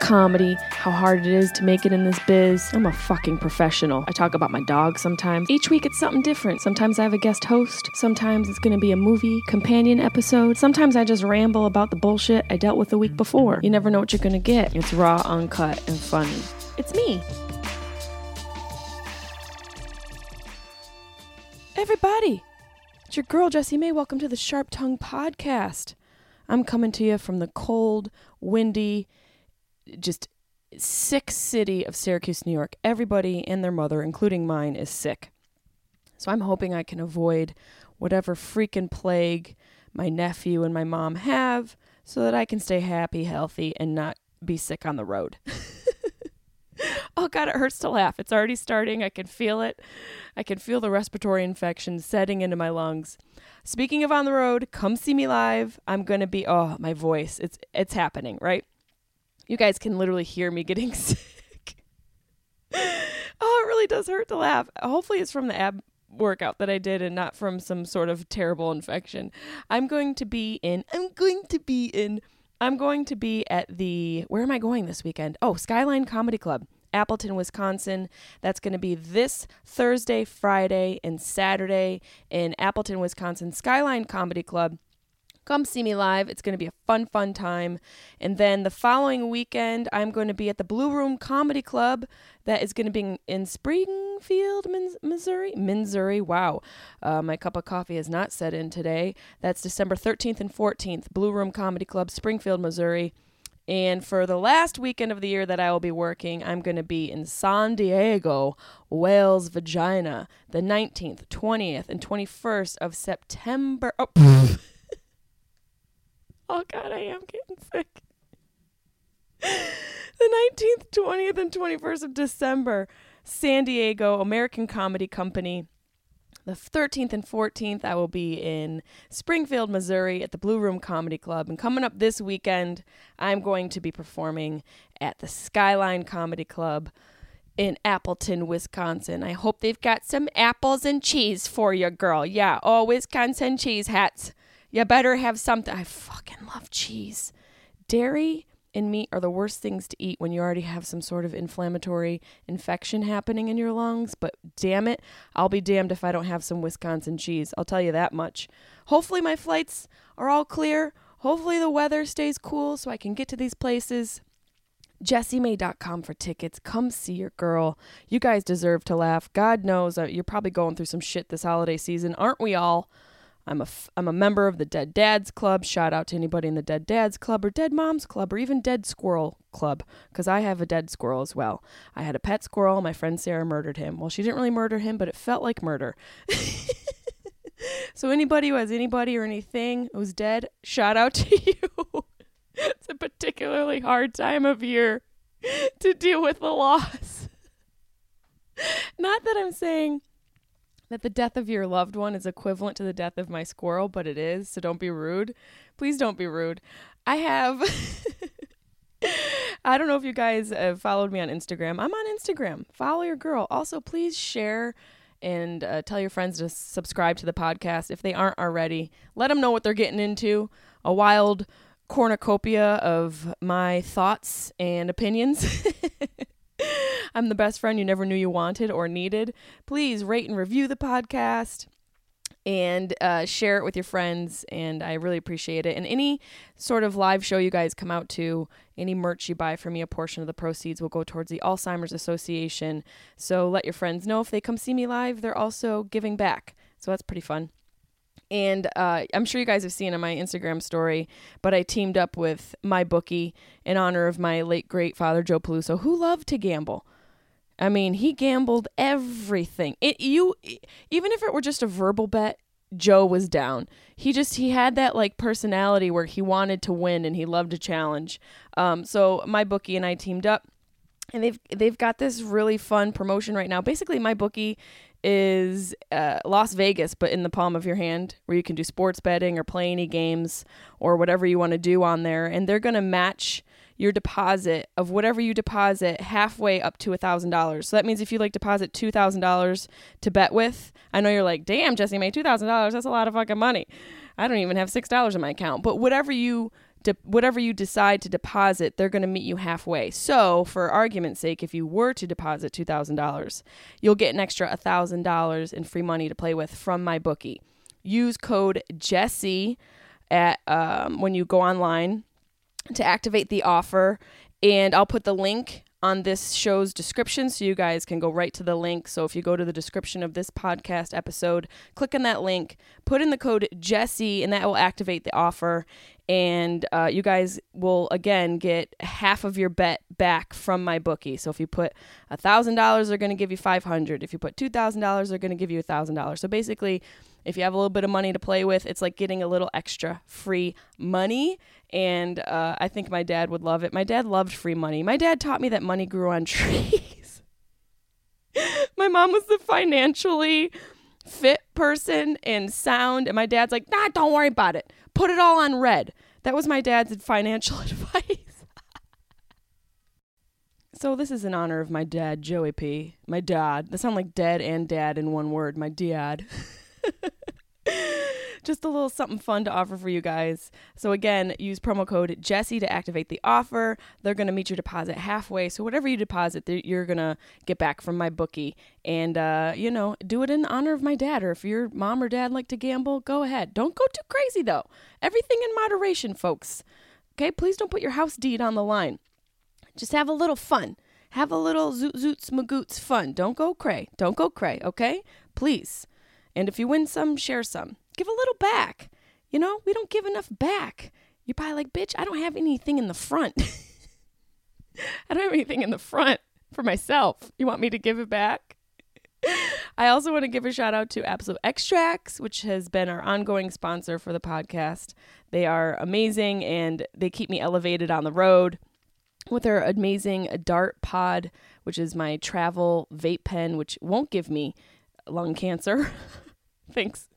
comedy, how hard it is to make it in this biz. I'm a fucking professional. I talk about my dog sometimes. Each week it's something different. Sometimes I have a guest host. Sometimes it's to be a movie companion episode. Sometimes I just ramble about the bullshit I dealt with the week before. You never know what you're to get. It's raw, uncut, and funny. It's me. Everybody, it's your girl Jessimae. Welcome to the Sharp Tongue Podcast. I'm coming to you from the cold, windy, just sick city of Syracuse, New York. Everybody and their mother, including mine, is sick. So I'm hoping I can avoid whatever freaking plague my nephew and my mom have so that I can stay happy, healthy, and not be sick on the road. oh god, it hurts to laugh. It's already starting. I can feel it. I can feel the respiratory infection setting into my lungs. Speaking of on the road, come see me live. I'm going to be oh, my voice. It's it's happening, right? You guys can literally hear me getting sick. oh, it really does hurt to laugh. Hopefully it's from the ab workout that I did and not from some sort of terrible infection. I'm going to be in I'm going to be in I'm going to be at the where am I going this weekend? Oh, Skyline Comedy Club. Appleton, Wisconsin. That's going to be this Thursday, Friday, and Saturday in Appleton, Wisconsin Skyline Comedy Club. Come see me live. It's going to be a fun, fun time. And then the following weekend, I'm going to be at the Blue Room Comedy Club. That is going to be in Springfield, Missouri. Missouri. Wow. Uh, my cup of coffee has not set in today. That's December 13th and 14th. Blue Room Comedy Club, Springfield, Missouri. And for the last weekend of the year that I will be working, I'm going to be in San Diego, Wales, Vagina, the 19th, 20th, and 21st of September. Oh. Oh God, I am getting sick. the 19th, 20th, and 21st of December, San Diego American Comedy Company. The 13th and 14th, I will be in Springfield, Missouri at the Blue Room Comedy Club. And coming up this weekend, I'm going to be performing at the Skyline Comedy Club in Appleton, Wisconsin. I hope they've got some apples and cheese for you, girl. Yeah, oh, Wisconsin cheese hats. You better have something. I fucking love cheese. Dairy and meat are the worst things to eat when you already have some sort of inflammatory infection happening in your lungs. But damn it, I'll be damned if I don't have some Wisconsin cheese. I'll tell you that much. Hopefully, my flights are all clear. Hopefully, the weather stays cool so I can get to these places. JessieMay.com for tickets. Come see your girl. You guys deserve to laugh. God knows uh, you're probably going through some shit this holiday season, aren't we all? I'm a, f- I'm a member of the Dead Dads Club. Shout out to anybody in the Dead Dads Club or Dead Moms Club or even Dead Squirrel Club because I have a dead squirrel as well. I had a pet squirrel. My friend Sarah murdered him. Well, she didn't really murder him, but it felt like murder. so anybody who has anybody or anything who's dead, shout out to you. it's a particularly hard time of year to deal with the loss. Not that I'm saying that the death of your loved one is equivalent to the death of my squirrel, but it is, so don't be rude. Please don't be rude. I have I don't know if you guys have followed me on Instagram. I'm on Instagram. Follow your girl. Also, please share and uh, tell your friends to subscribe to the podcast if they aren't already. Let them know what they're getting into. A wild cornucopia of my thoughts and opinions. I'm the best friend you never knew you wanted or needed. Please rate and review the podcast and uh, share it with your friends. And I really appreciate it. And any sort of live show you guys come out to, any merch you buy from me, a portion of the proceeds will go towards the Alzheimer's Association. So let your friends know if they come see me live, they're also giving back. So that's pretty fun. And uh, I'm sure you guys have seen on my Instagram story, but I teamed up with my bookie in honor of my late great father Joe Peluso, who loved to gamble. I mean, he gambled everything. It you even if it were just a verbal bet, Joe was down. He just he had that like personality where he wanted to win and he loved a challenge. Um, so my bookie and I teamed up, and they've they've got this really fun promotion right now. Basically, my bookie is uh, Las Vegas, but in the palm of your hand, where you can do sports betting or play any games or whatever you want to do on there, and they're gonna match your deposit of whatever you deposit halfway up to a thousand dollars. So that means if you like deposit two thousand dollars to bet with, I know you're like, damn, Jesse made two thousand dollars. That's a lot of fucking money. I don't even have six dollars in my account. But whatever you de- whatever you decide to deposit, they're going to meet you halfway. So, for argument's sake, if you were to deposit two thousand dollars, you'll get an extra thousand dollars in free money to play with from my bookie. Use code Jesse at um, when you go online to activate the offer. And I'll put the link on this show's description so you guys can go right to the link. So if you go to the description of this podcast episode, click on that link, put in the code Jesse, and that will activate the offer. And uh, you guys will again get half of your bet back from my bookie. So if you put a thousand dollars, they're going to give you five hundred. If you put two thousand dollars, they're going to give you a thousand dollars. So basically, if you have a little bit of money to play with, it's like getting a little extra free money. And uh, I think my dad would love it. My dad loved free money. My dad taught me that money grew on trees. my mom was the financially fit person and sound. And my dad's like, nah, don't worry about it. Put it all on red. That was my dad's financial advice. So this is in honor of my dad, Joey P. My dad. That sound like dead and dad in one word. My dad. Just a little something fun to offer for you guys. So again, use promo code Jesse to activate the offer. They're going to meet your deposit halfway. So whatever you deposit, you're going to get back from my bookie. And uh, you know, do it in honor of my dad. Or if your mom or dad like to gamble, go ahead. Don't go too crazy though. Everything in moderation, folks. Okay, please don't put your house deed on the line. Just have a little fun. Have a little zoot zoots magoots fun. Don't go cray. Don't go cray, okay? Please. And if you win some, share some. Give a little back. You know, we don't give enough back. You're probably like, bitch, I don't have anything in the front. I don't have anything in the front for myself. You want me to give it back? I also want to give a shout out to Absolute Xtracts, which has been our ongoing sponsor for the podcast. They are amazing and they keep me elevated on the road with their amazing Dart Pod, which is my travel vape pen, which won't give me lung cancer. Thanks.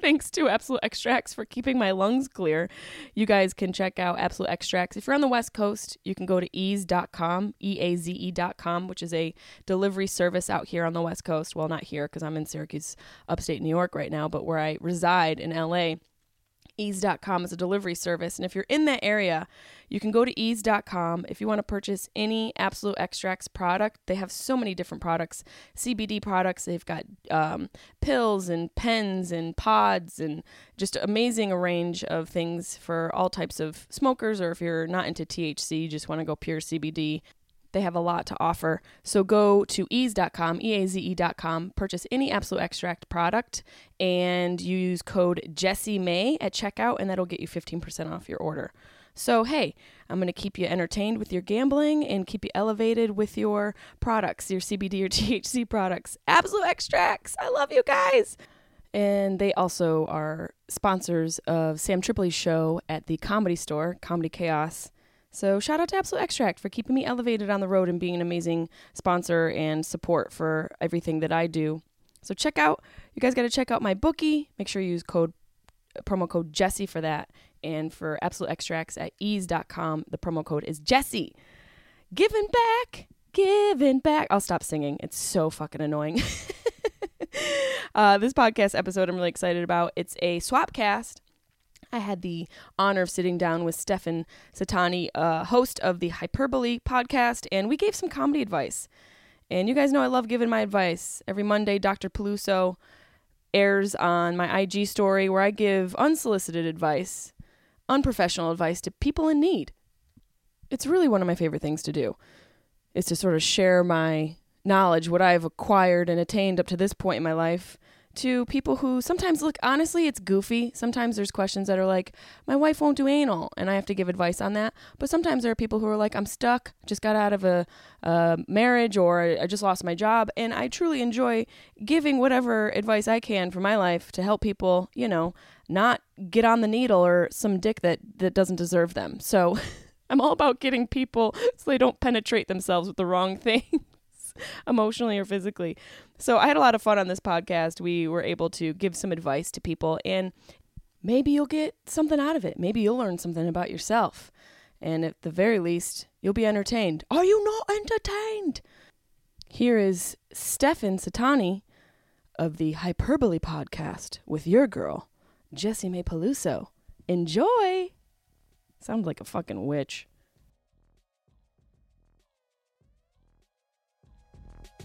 Thanks to Absolute Xtracts for keeping my lungs clear. You guys can check out Absolute Xtracts. If you're on the West Coast, you can go to eaze.com, E A Z E.com, which is a delivery service out here on the West Coast. Well, not here because I'm in Syracuse, upstate New York right now, but where I reside in LA. Eaze.com is a delivery service. And if you're in that area, you can go to eaze.com if you want to purchase any Absolute Xtracts product. They have so many different products, CBD products. They've got um, pills and pens and pods and just amazing a range of things for all types of smokers. Or if you're not into THC, you just want to go pure CBD. They have a lot to offer. So go to eaze.com, E A Z E.com, purchase any Absolute Xtract product, and use code Jessimae at checkout, and that'll get you 15% off your order. So, hey, I'm going to keep you entertained with your gambling and keep you elevated with your products, your CBD or THC products. Absolute Xtracts. I love you guys. And they also are sponsors of Sam Tripoli's show at the Comedy Store, Comedy Chaos. So shout out to Absolute Xtract for keeping me elevated on the road and being an amazing sponsor and support for everything that I do. So check out, you guys got to check out my bookie. Make sure you use code promo code Jesse for that. And for Absolute Xtracts at eaze.com, the promo code is Jesse. giving back, giving back. I'll stop singing. It's so fucking annoying. uh, this podcast episode I'm really excited about. It's a swap cast. I had the honor of sitting down with Stefan Satani, uh, host of the Hyperbole podcast, and we gave some comedy advice. And you guys know I love giving my advice. Every Monday, Dr. Peluso airs on my IG story where I give unsolicited advice, unprofessional advice to people in need. It's really one of my favorite things to do, is to sort of share my knowledge, what I've acquired and attained up to this point in my life, to people who sometimes look, honestly, it's goofy. Sometimes there's questions that are like, my wife won't do anal, and I have to give advice on that. But sometimes there are people who are like, I'm stuck, just got out of a, a marriage, or I just lost my job. And I truly enjoy giving whatever advice I can for my life to help people, you know, not get on the needle or some dick that, that doesn't deserve them. So I'm all about getting people so they don't penetrate themselves with the wrong thing. emotionally or physically. So I had a lot of fun on this podcast. We were able to give some advice to people, and maybe you'll get something out of it. Maybe you'll learn something about yourself. And at the very least, you'll be entertained. Are you not entertained? Here is Stefan Satani of the Hyperbole podcast with your girl, Jessimae Peluso. Enjoy! Sounds like a fucking witch.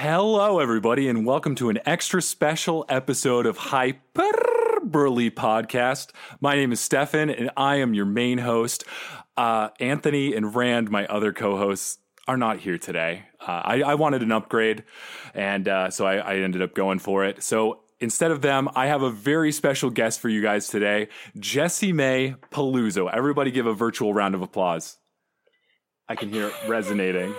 Hello, everybody, and welcome to an extra special episode of Hyperbole Podcast. My name is Stefan, and I am your main host. Uh, Anthony and Rand, my other co hosts, are not here today. Uh, I, I, wanted an upgrade, and uh, so I, I ended up going for it. So instead of them, I have a very special guest for you guys today, Jessimae Peluso. Everybody give a virtual round of applause. I can hear it resonating.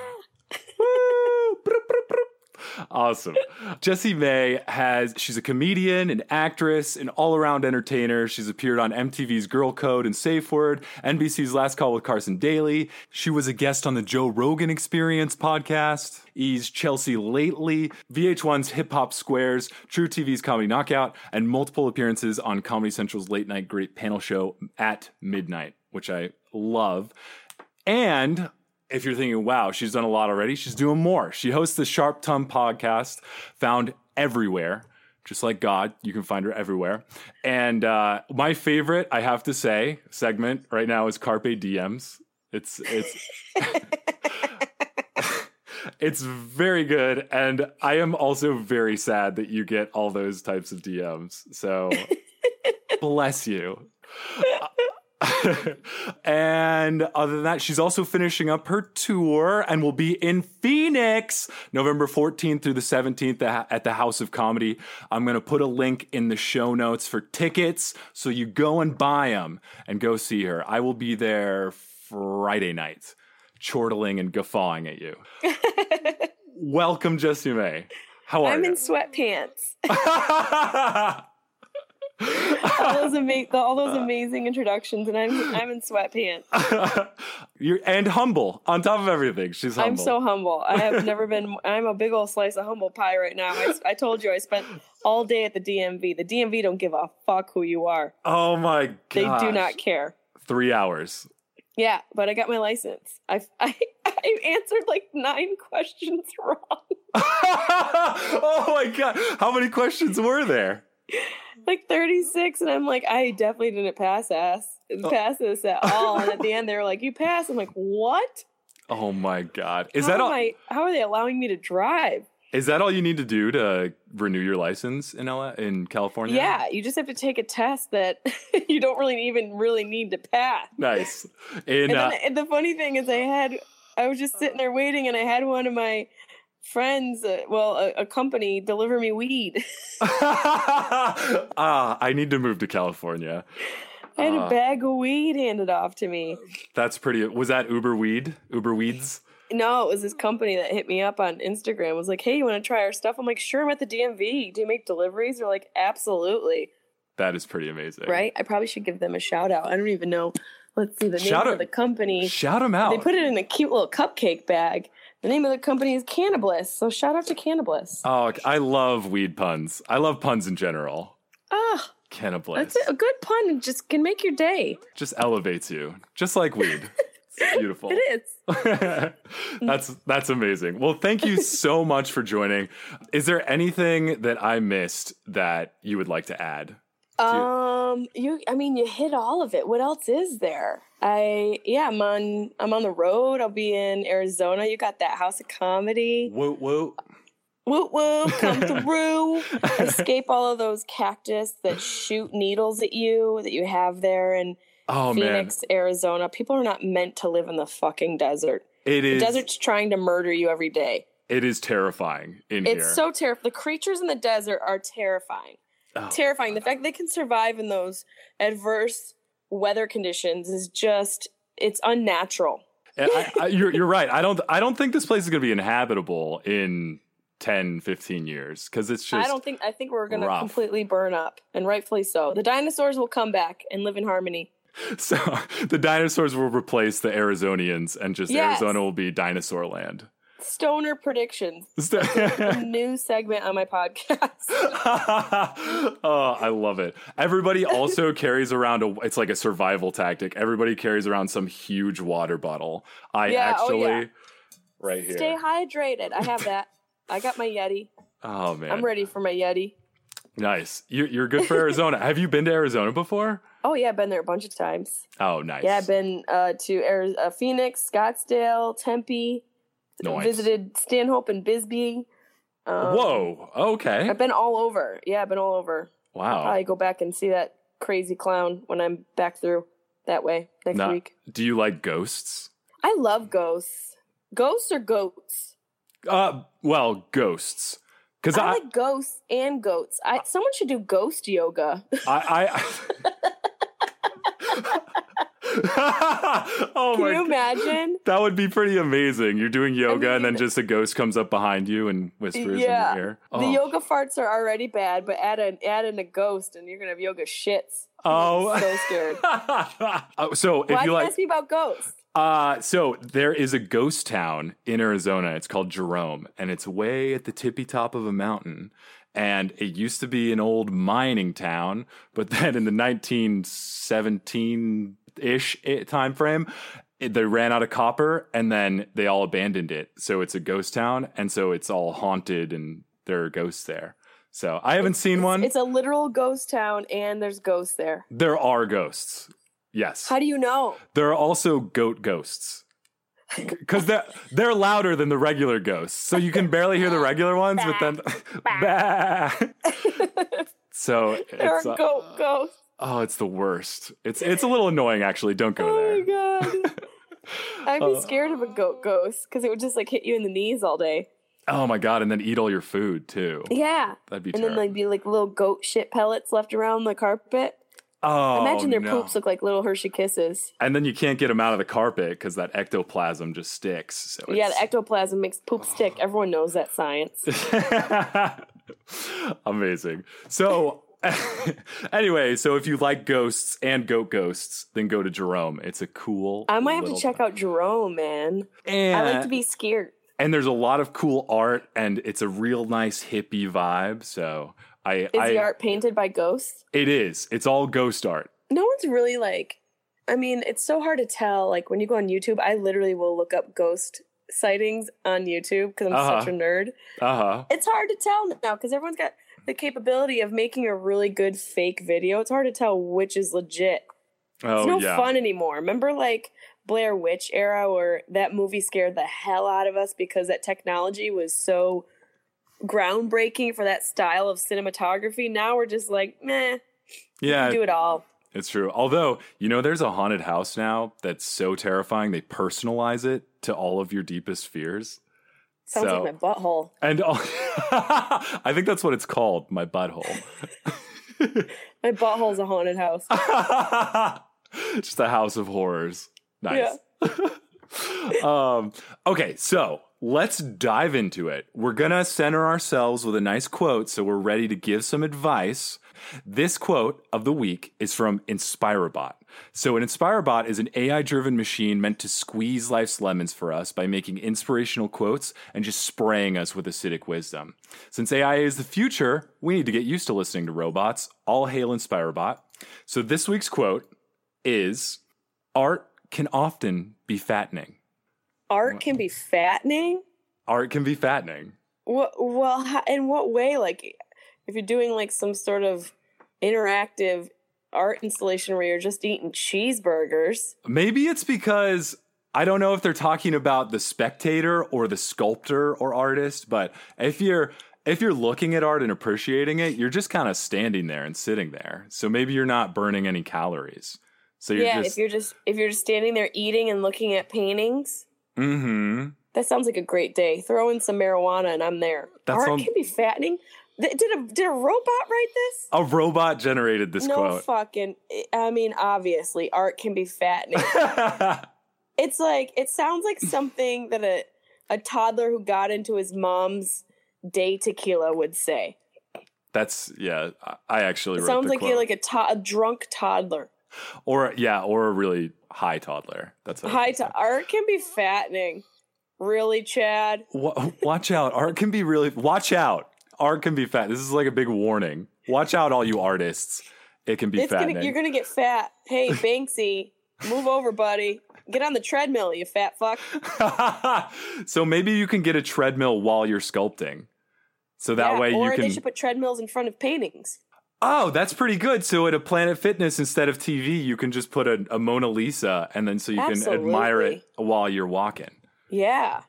Awesome. Jessimae has she's a comedian, an actress, an all-around entertainer. She's appeared on MTV's Girl Code and Safe Word, NBC's Last Call with Carson Daly. She was a guest on the Joe Rogan Experience podcast. E's Chelsea Lately, VH1's Hip Hop Squares, truTV's Comedy Knockout, and multiple appearances on Comedy Central's late night great panel show at midnight, which I love. And if you're thinking, wow, she's done a lot already, she's doing more. She hosts the Sharp Tongue podcast, found everywhere. Just like God, you can find her everywhere. And uh, my favorite, I have to say, segment right now is Carpe DMs. It's it's it's very good, and I am also very sad that you get all those types of DMs. So bless you. and other than that, she's also finishing up her tour and will be in Phoenix November 14th through the 17th at the House of Comedy. I'm going to put a link in the show notes for tickets so you go and buy them and go see her. I will be there Friday night, chortling and guffawing at you. Welcome, Jessimae. How are I'm you? I'm in sweatpants. all those ama- all those amazing introductions, and I'm I'm in sweatpants. You're and humble on top of everything. She's humble. I'm so humble. I have never been. I'm a big old slice of humble pie right now. I, I told you I spent all day at the DMV. The DMV don't give a fuck who you are. Oh my god. They do not care. Three hours. Yeah, but I got my license. I I, I answered like nine questions wrong. oh my god! How many questions were there? like 36 and i'm like i definitely didn't pass ass oh. pass this at all and at the end they were like you passed i'm like what oh my god is how that all I, how are they allowing me to drive is that all you need to do to renew your license in LA, in California? Yeah, you just have to take a test that you don't really even really need to pass. Nice. And, uh, then, and the funny thing is, I had I was just sitting there waiting, and I had one of my friends, uh, well, a, a, company deliver me weed. ah, I need to move to California. I had Uh. a bag of weed handed off to me. That's pretty. Was that Uber Weed? Uber Weeds? No, it was this company that hit me up on Instagram. Was like, "Hey, you want to try our stuff?" I'm like, "Sure." I'm at the DMV. Do you make deliveries? They're like, "Absolutely." That is pretty amazing. Right? I probably should give them a shout out. I don't even know. Let's see the name Shout of out- the company. Shout them out. They put it in a cute little cupcake bag. The name of the company is Cannabis. So shout out to Cannabis. oh, I love weed puns. I love puns in general. Ah, Cannabis. that's it. a good pun. Just can make your day. Just elevates you, just like weed. It's beautiful. It is. that's that's amazing. Well, thank you so much for joining. Is there anything that I missed that you would like to add? Um, you. I mean, you hit all of it. What else is there? I yeah. I'm on. I'm on the road. I'll be in Arizona. You got that House of Comedy. Whoa, whoa. Whoop whoop. Come through. Escape all of those cactus that shoot needles at you that you have there in Oh Phoenix, Arizona. People are not meant to live in the fucking desert. man, it The desert's trying to murder you every day. It is terrifying in It's here. so terrifying. The creatures in the desert are terrifying. Oh. Terrifying. The fact they can survive in those adverse weather conditions is just it's unnatural. I, I, you're you're right. I don't I don't think this place is going to be inhabitable in 10, 15 years because it's just I don't think I think we're gonna rough. completely burn up, and rightfully so. The dinosaurs will come back and live in harmony. so. The dinosaurs will replace the Arizonians, and just Yes. Arizona will be dinosaur land. Stoner predictions. A new segment on my podcast. oh, I love it. Everybody also carries around a it's like a survival tactic. Everybody carries around some huge water bottle. I Yeah, oh, actually yeah. right here. Stay hydrated. I have that. I got my Yeti. oh man. I'm ready for my Yeti. Nice. You're you're good for Arizona. Have you been to Arizona before? Oh yeah, I've been there a bunch of times. Oh, nice. Yeah, I've been uh, to Ari- uh, Phoenix, Scottsdale, Tempe. Nice. Visited Stanhope and Bisbee. Um, Whoa. Okay. I've been all over. Yeah, I've been all over. Wow. I probably go back and see that crazy clown when I'm back through that way next Now, week. do you like ghosts? I love ghosts. Ghosts or goats? Uh, well, ghosts. Because I, I, like ghosts and goats. I someone should do ghost yoga. I, I, oh Can my you God. imagine? That would be pretty amazing. You're doing yoga and then just a ghost comes up behind you and whispers yeah. in your ear. Oh. The yoga farts are already bad, but add an add in a ghost and you're gonna have yoga shits. Oh. I'm so scared. Oh, so if Why you like, ask me about ghosts? uh, so there is a ghost town in Arizona. It's called Jerome, and it's way at the tippy top of a mountain. And it used to be an old mining town, but then in the 1917 ish time frame, they ran out of copper, and then they all abandoned it. So it's a ghost town, and so it's all haunted, and there are ghosts there. So I haven't seen one. It's a literal ghost town and there's ghosts there. there are ghosts. Yes. How do you know? There are also goat ghosts. Because they're, they're louder than the regular ghosts. So you can barely hear the regular ones, but then. Bah. so There it's. are uh, goat ghosts. Oh, it's the worst. It's it's a little annoying, actually. Don't go Oh there. Oh my god. I'd Uh, be scared of a goat ghost because it would just like hit you in the knees all day. Oh my god, and then eat all your food too. Yeah. That'd be and then terrible. there'd be like little goat shit pellets left around the carpet. oh, Imagine their no. poops look like little Hershey kisses. And then you can't get them out of the carpet because that ectoplasm just sticks. So Yeah, the ectoplasm makes poop stick. Everyone knows that science. Amazing. So, anyway, so if you like ghosts and goat ghosts, then go to Jerome. It's a cool. I might have to check out Jerome, man. And, I like to be scared. and there's a lot of cool art, and it's a real nice hippie vibe. So I, Is I the art painted by ghosts? it is. It's all ghost art. No one's really like. I mean, it's so hard to tell. Like when you go on YouTube, I literally will look up ghost sightings on YouTube because I'm Uh-huh. such a nerd. Uh huh. It's hard to tell now because everyone's got the capability of making a really good fake video. It's hard to tell which is legit. Oh It's no yeah. fun anymore. Remember, like Blair Witch era, where that movie scared the hell out of us because that technology was so groundbreaking for that style of cinematography. Now we're just like, meh, Yeah, do it all. It's true. Although, you know, there's a haunted house now that's so terrifying they personalize it to all of your deepest fears. Sounds so, like my butthole. and all, I think that's what it's called, my butthole. My butthole's a haunted house. Just a house of horrors. Nice. um, okay, so let's dive into it. We're going to center ourselves with a nice quote so we're ready to give some advice. This quote of the week is from Inspirebot. So, an Inspirebot is an AI driven machine meant to squeeze life's lemons for us by making inspirational quotes and just spraying us with acidic wisdom. Since AI is the future, we need to get used to listening to robots. All hail Inspirebot. So, this week's quote is Art can often be fattening. Art can be fattening. Art can be fattening. What? Well, in what way? Like, if you're doing like some sort of interactive art installation where you're just eating cheeseburgers. Maybe it's because I don't know if they're talking about the spectator or the sculptor or artist, but if you're if you're looking at art and appreciating it, you're just kind of standing there and sitting there. So maybe you're not burning any calories. So you're yeah, just if you're just if you're just standing there eating and looking at paintings, mm-hmm. that sounds like a great day. Throw in some marijuana and I'm there. That Art sounds- can be fattening. Did a did a robot write this? A robot generated this no quote. fucking. I mean, obviously, art can be fattening. it's like it sounds like something that a a toddler who got into his mom's day tequila would say. That's yeah. I- actually sounds like quote. you're like a, to- a drunk toddler. or yeah, or a really high toddler. That's what I Hi, was gonna art can be fattening. Really, Chad? Watch out! Art can be really. Watch out! Art can be fat. This is like a big warning. Watch out, all you artists. It can be fat. you're gonna get fat. Hey, Banksy, move over, buddy. Get on the treadmill, you fat fuck. so maybe you can get a treadmill while you're sculpting. So that Yeah, way or you they can. should put treadmills in front of paintings. Oh, that's pretty good. So at a Planet Fitness, instead of TV, you can just put a, a Mona Lisa, and then so you can admire it while you're walking. Yeah,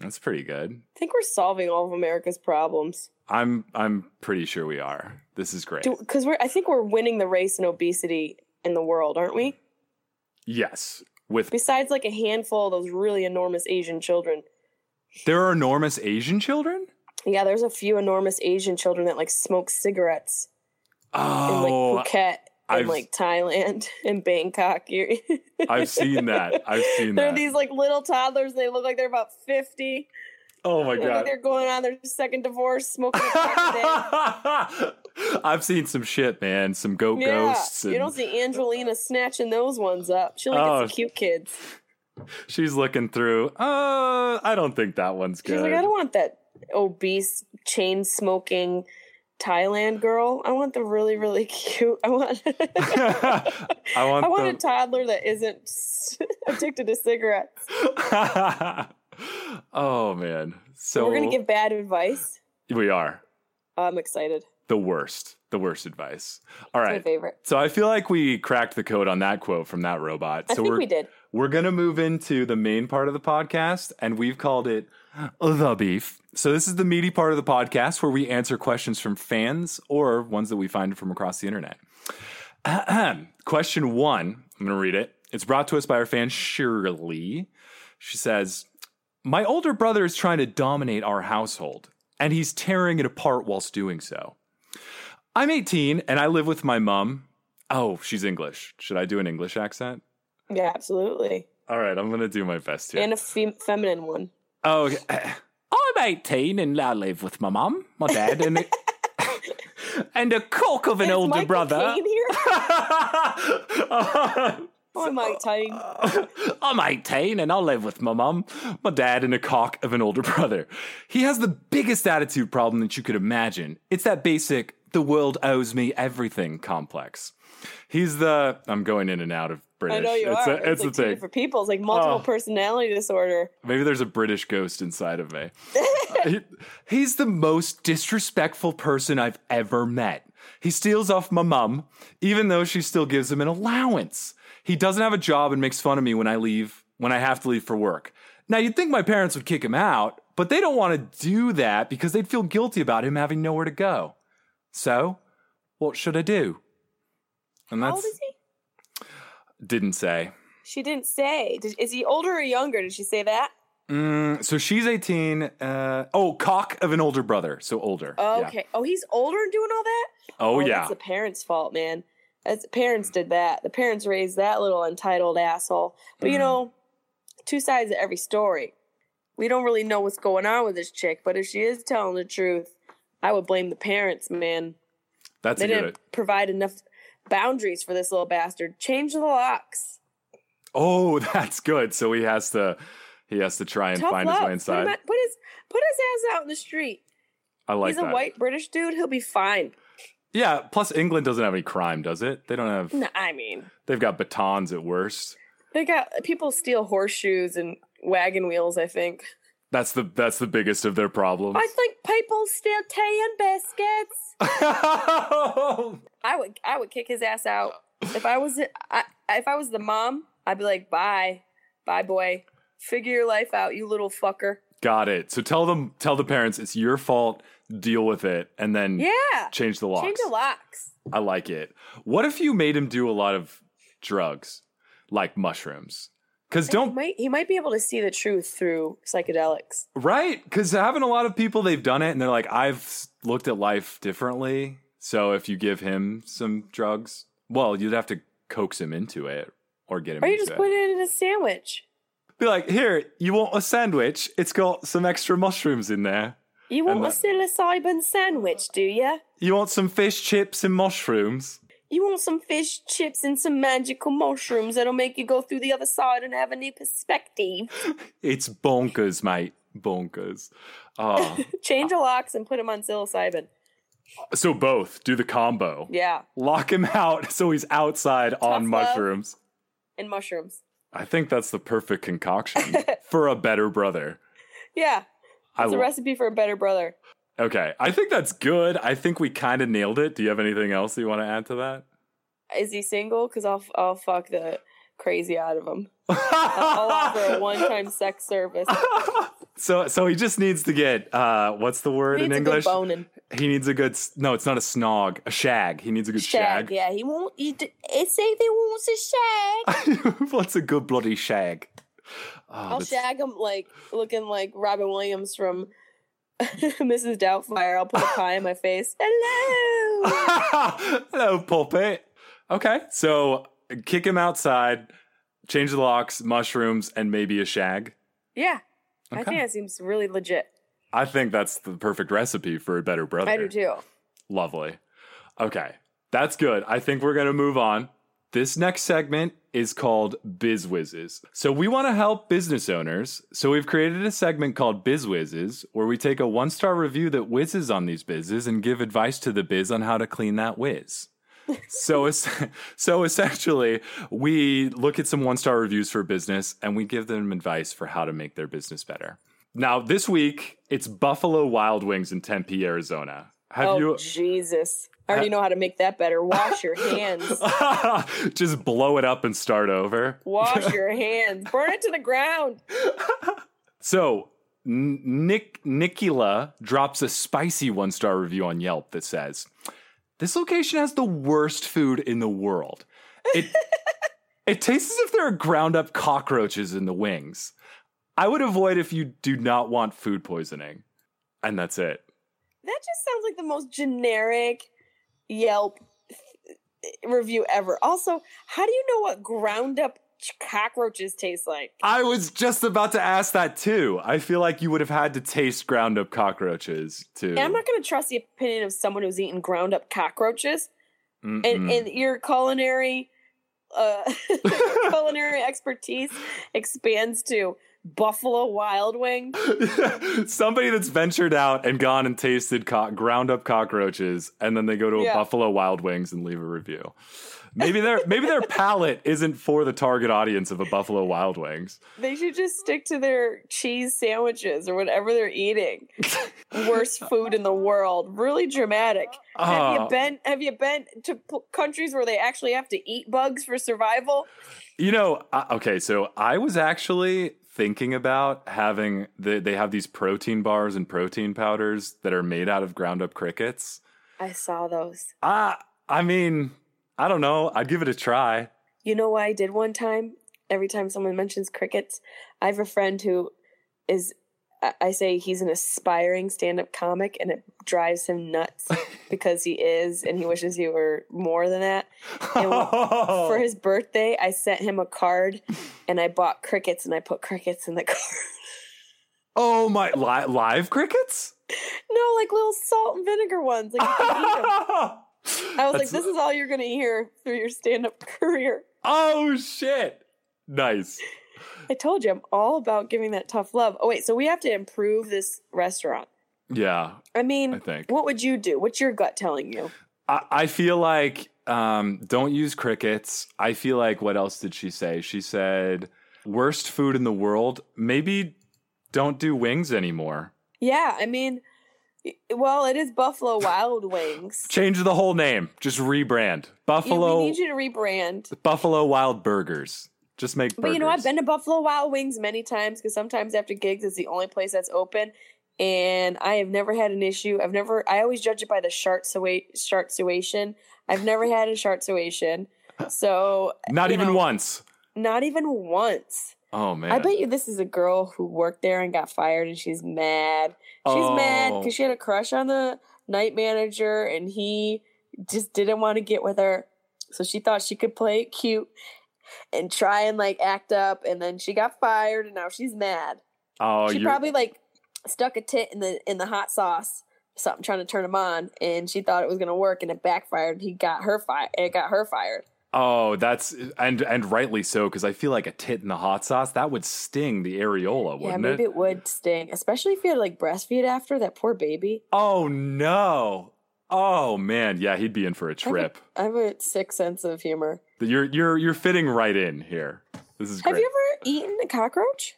That's pretty good. I think we're solving all of America's problems. I'm I'm pretty sure we are. This is great. Because we're, I think we're winning the race in obesity in the world, aren't we? yes, with Besides, like a handful of those really enormous Asian children. there are enormous Asian children. Yeah, there's a few enormous Asian children that like smoke cigarettes in Oh, like Phuket and I've- like Thailand and Bangkok. I've seen that. I've seen that. They're that. these like little toddlers. They look like they're about fifty. oh my look like god. they're going on their second divorce, smoking. I've seen some shit, man. Some goat Yeah, ghosts. you don't see Angelina snatching those ones up. She only Oh. gets the cute kids. She's looking through. Uh, I don't think that one's good. She's like, I don't want that obese chain smoking Thailand girl. I want the really really cute. I want. I want. I want a toddler that isn't addicted to cigarettes. oh man. So We're gonna give bad advice. we are I'm excited. the worst. The worst advice. All my favorite. So I feel like we cracked the code on that quote from that robot. I so think we're we did. We're gonna move into the main part of the podcast, and we've called it the beef. So this is the meaty part of the podcast where we answer questions from fans or ones that we find from across the internet. Question one. I'm gonna read it. It's brought to us by our fan Shirley. She says, "My older brother is trying to dominate our household, and he's tearing it apart whilst doing so." I'm 18 and I live with my mom. Oh, she's English. Should I do an English accent? Yeah, absolutely. All right, I'm going to do my best here. And a fem- feminine one. oh, okay. I'm 18 and I live with my mum, my dad, and a, and a cock of an Is older Michael brother. Caine here? Mike Tyne. I'm 18 and I live with my mum, my dad, and a cock of an older brother. He has the biggest attitude problem that you could imagine. It's that basic, the world owes me everything complex. He's the, I'm going in and out of British. I know you it's are. A, it's it's like a thing. people. It's like multiple Oh. personality disorder. Maybe there's a British ghost inside of me. Uh, he- he's the most disrespectful person I've ever met. He steals off my mum, even though she still gives him an allowance. He doesn't have a job and makes fun of me when I leave, when I have to leave for work. Now, you'd think my parents would kick him out, but they don't want to do that because they'd feel guilty about him having nowhere to go. So, what should I do? And How that's old is he? didn't say. She didn't say. Did, is he older or younger? Did she say that? Mm, so she's 18. Uh, oh, cock of an older brother. So older. Oh, Yeah. okay. Oh, he's older and doing all that? Oh, yeah. It's the parents' fault, man. That's parents did that. The parents raised that little entitled asshole. But Mm. you know, two sides of every story. We don't really know what's going on with this chick, but if she is telling the truth, I would blame the parents, man. That's They a didn't good. provide enough boundaries for this little bastard. Change the locks. Oh, that's good. So he has to he has to try and Tough find love. his way Put, inside. at- put his put his ass out in the street. I like He's a that. white British dude. He'll be fine. Yeah. Plus, England doesn't have any crime, does it? They don't have. No, I mean, They've got batons at worst. they got people steal horseshoes and wagon wheels. I think. That's the that's the biggest of their problems. I think people steal tea and biscuits. I would I would kick his ass out if I was I, if I was the mom. I'd be like, bye, bye, boy. Figure your life out, you little fucker. Got it. So tell them, tell the parents it's your fault. Deal with it, and then Yeah. change the locks. Change the locks. I like it. What if you made him do a lot of drugs, like mushrooms? Because don't might he might be able to see the truth through psychedelics. right? Because having a lot of people they've done it, and they're like, I've looked at life differently. So if you give him some drugs, well, you'd have to coax him into it or get him Or you just it. put it in a sandwich. Be like, here, you want a sandwich? It's got some extra mushrooms in there. You want And a psilocybin sandwich, do you? You want some fish chips and mushrooms? You want some fish chips and some magical mushrooms that'll make you go through the other side and have a new perspective. It's bonkers, mate. Bonkers. Oh. Change the locks and put him on psilocybin. so both do the combo. Yeah, Lock him out so he's outside on mushrooms. and mushrooms. I think that's the perfect concoction for a better brother. Yeah, I it's a lo- recipe for a better brother. Okay, I think that's good. I think we kind of nailed it. Do you have anything else you want to add to that? Is he single? Because I'll I'll fuck the crazy out of him. I'll offer a one-time sex service. so, so he just needs to get uh, what's the word in English? He needs a good. No, it's not a snog. A shag. He needs a good Shag, shag. yeah. He won't. He, d- say they wants a shag. What's a good bloody shag? Oh, I'll that's- shag him like looking like Robin Williams from Mrs. Doubtfire. I'll put a pie in my face. Hello. Hello, pulpit. Okay, so kick him outside, change the locks, mushrooms, and maybe a shag. Yeah, I think that seems really legit. I think that's the perfect recipe for a better brother. I do too. Lovely. Okay, that's good. I think we're going to move on. This next segment is called Biz Whizzes. So we want to help business owners. So we've created a segment called Biz Whizzes where we take a one star review that whizzes on these bizes and give advice to the biz on how to clean that whiz. so, so essentially, we look at some one star reviews for a business and we give them advice for how to make their business better. Now, this week, it's Buffalo Wild Wings in Tempe, Arizona. Have oh you Jesus! I already uh, know how to make that better. Wash your hands. just blow it up and start over? Wash your hands. Burn it to the ground. So, Nick Nikila drops a spicy one star review on Yelp that says, "This location has the worst food in the world. It it tastes as if there are ground up cockroaches in the wings. I would avoid if you do not want food poisoning." And that's it. That just sounds like the most generic Yelp review ever. Also, how do you know what ground up cockroaches taste like? I was just about to ask that too. I feel like you would have had to taste ground up cockroaches too. And I'm not going to trust the opinion of someone who's eaten ground up cockroaches. And, Mm-mm. and your culinary uh, culinary expertise expands to Buffalo Wild Wing. Somebody that's ventured out and gone and tasted co- ground up cockroaches, and then they go to a Yeah. Buffalo Wild Wings and leave a review. Maybe their maybe their palate isn't for the target audience of a Buffalo Wild Wings. They should just stick to their cheese sandwiches or whatever they're eating. Worst food in the world. Really dramatic. have Oh. you been? Have you been to p- countries where they actually have to eat bugs for survival? You know, uh, okay, so I was actually thinking about having the, they have these protein bars and protein powders that are made out of ground up crickets. I saw those. Uh, I mean, I don't know. I'd give it a try. You know what I did one time? Every time someone mentions crickets, I have a friend who is I- say he's an aspiring stand-up comic and it drives him nuts because he is and he wishes he were more than that. Oh. For his birthday, I sent him a card and I bought crickets and I put crickets in the card. oh my li- live crickets. no, like little salt and vinegar ones. Like you can eat 'em. I was like, this is all you're gonna hear through your stand-up career. Oh shit! Nice. I told you I'm all about giving that tough love. Oh wait, so we have to improve this restaurant. Yeah, I mean, I think. what would you do? What's your gut telling you? I, I feel like um, don't use crickets. I feel like what else did she say? She said worst food in the world. Maybe don't do wings anymore. Yeah, I mean, well, it is Buffalo Wild Wings. Change the whole name. Just rebrand. Buffalo we need you to rebrand. Buffalo Wild Burgers. Just make burgers. But you know, I've been to Buffalo Wild Wings many times because sometimes after gigs, it's the only place that's open. And I have never had an issue. I've never, I always judge it by the shark situation. I've never had a shark situation. So, Not even know, once. Not even once. Oh man. I bet you this is a girl who worked there and got fired and she's mad. She's mad Oh. because she had a crush on the night manager and he just didn't want to get with her. So she thought she could play it cute and try and like act up and then she got fired and now she's mad. Oh, she you're, probably like stuck a tit in the in the hot sauce, something trying to turn him on and she thought it was going to work and it backfired. He got her fired. It got her fired. Oh, that's and and rightly so because I feel like a tit in the hot sauce that would sting the areola, yeah, wouldn't maybe it? it would sting, especially if you had like breastfeed after that poor baby. Oh no! Oh man, yeah, he'd be in for a I have trip. I have a sick sense of humor. You're you're you're fitting right in here. This is Have you ever eaten a cockroach?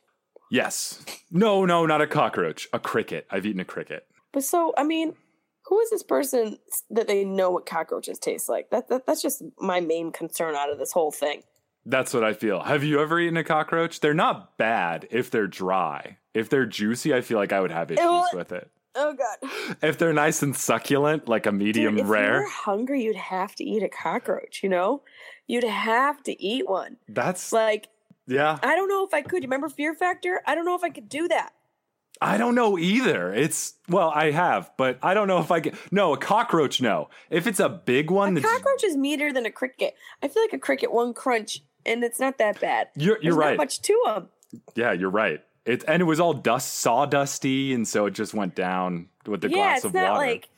yes. No, no, not a cockroach. A cricket. I've eaten a cricket. But so, I mean, who is this person that they know what cockroaches taste like? That, that that's just my main concern out of this whole thing. That's what I feel. Have you ever eaten a cockroach? They're not bad if they're dry. If they're juicy, I feel like I would have issues with it. Oh god. If they're nice and succulent, like a medium Dude, if you rare, were hungry, you'd have to eat a cockroach, you know? You'd have to eat one. that's Like, yeah. I don't know if I could. You remember Fear Factor? I don't know if I could do that. I don't know either. It's well, I have, but I don't know if I can. No, a cockroach. No, if it's a big one, A cockroach is meatier than a cricket. I feel like a cricket one crunch and it's not that bad. you're you're There's right. not much to them. yeah, you're right. It and it was all dust, sawdusty, and so it just went down with the yeah, glass it's of not water. like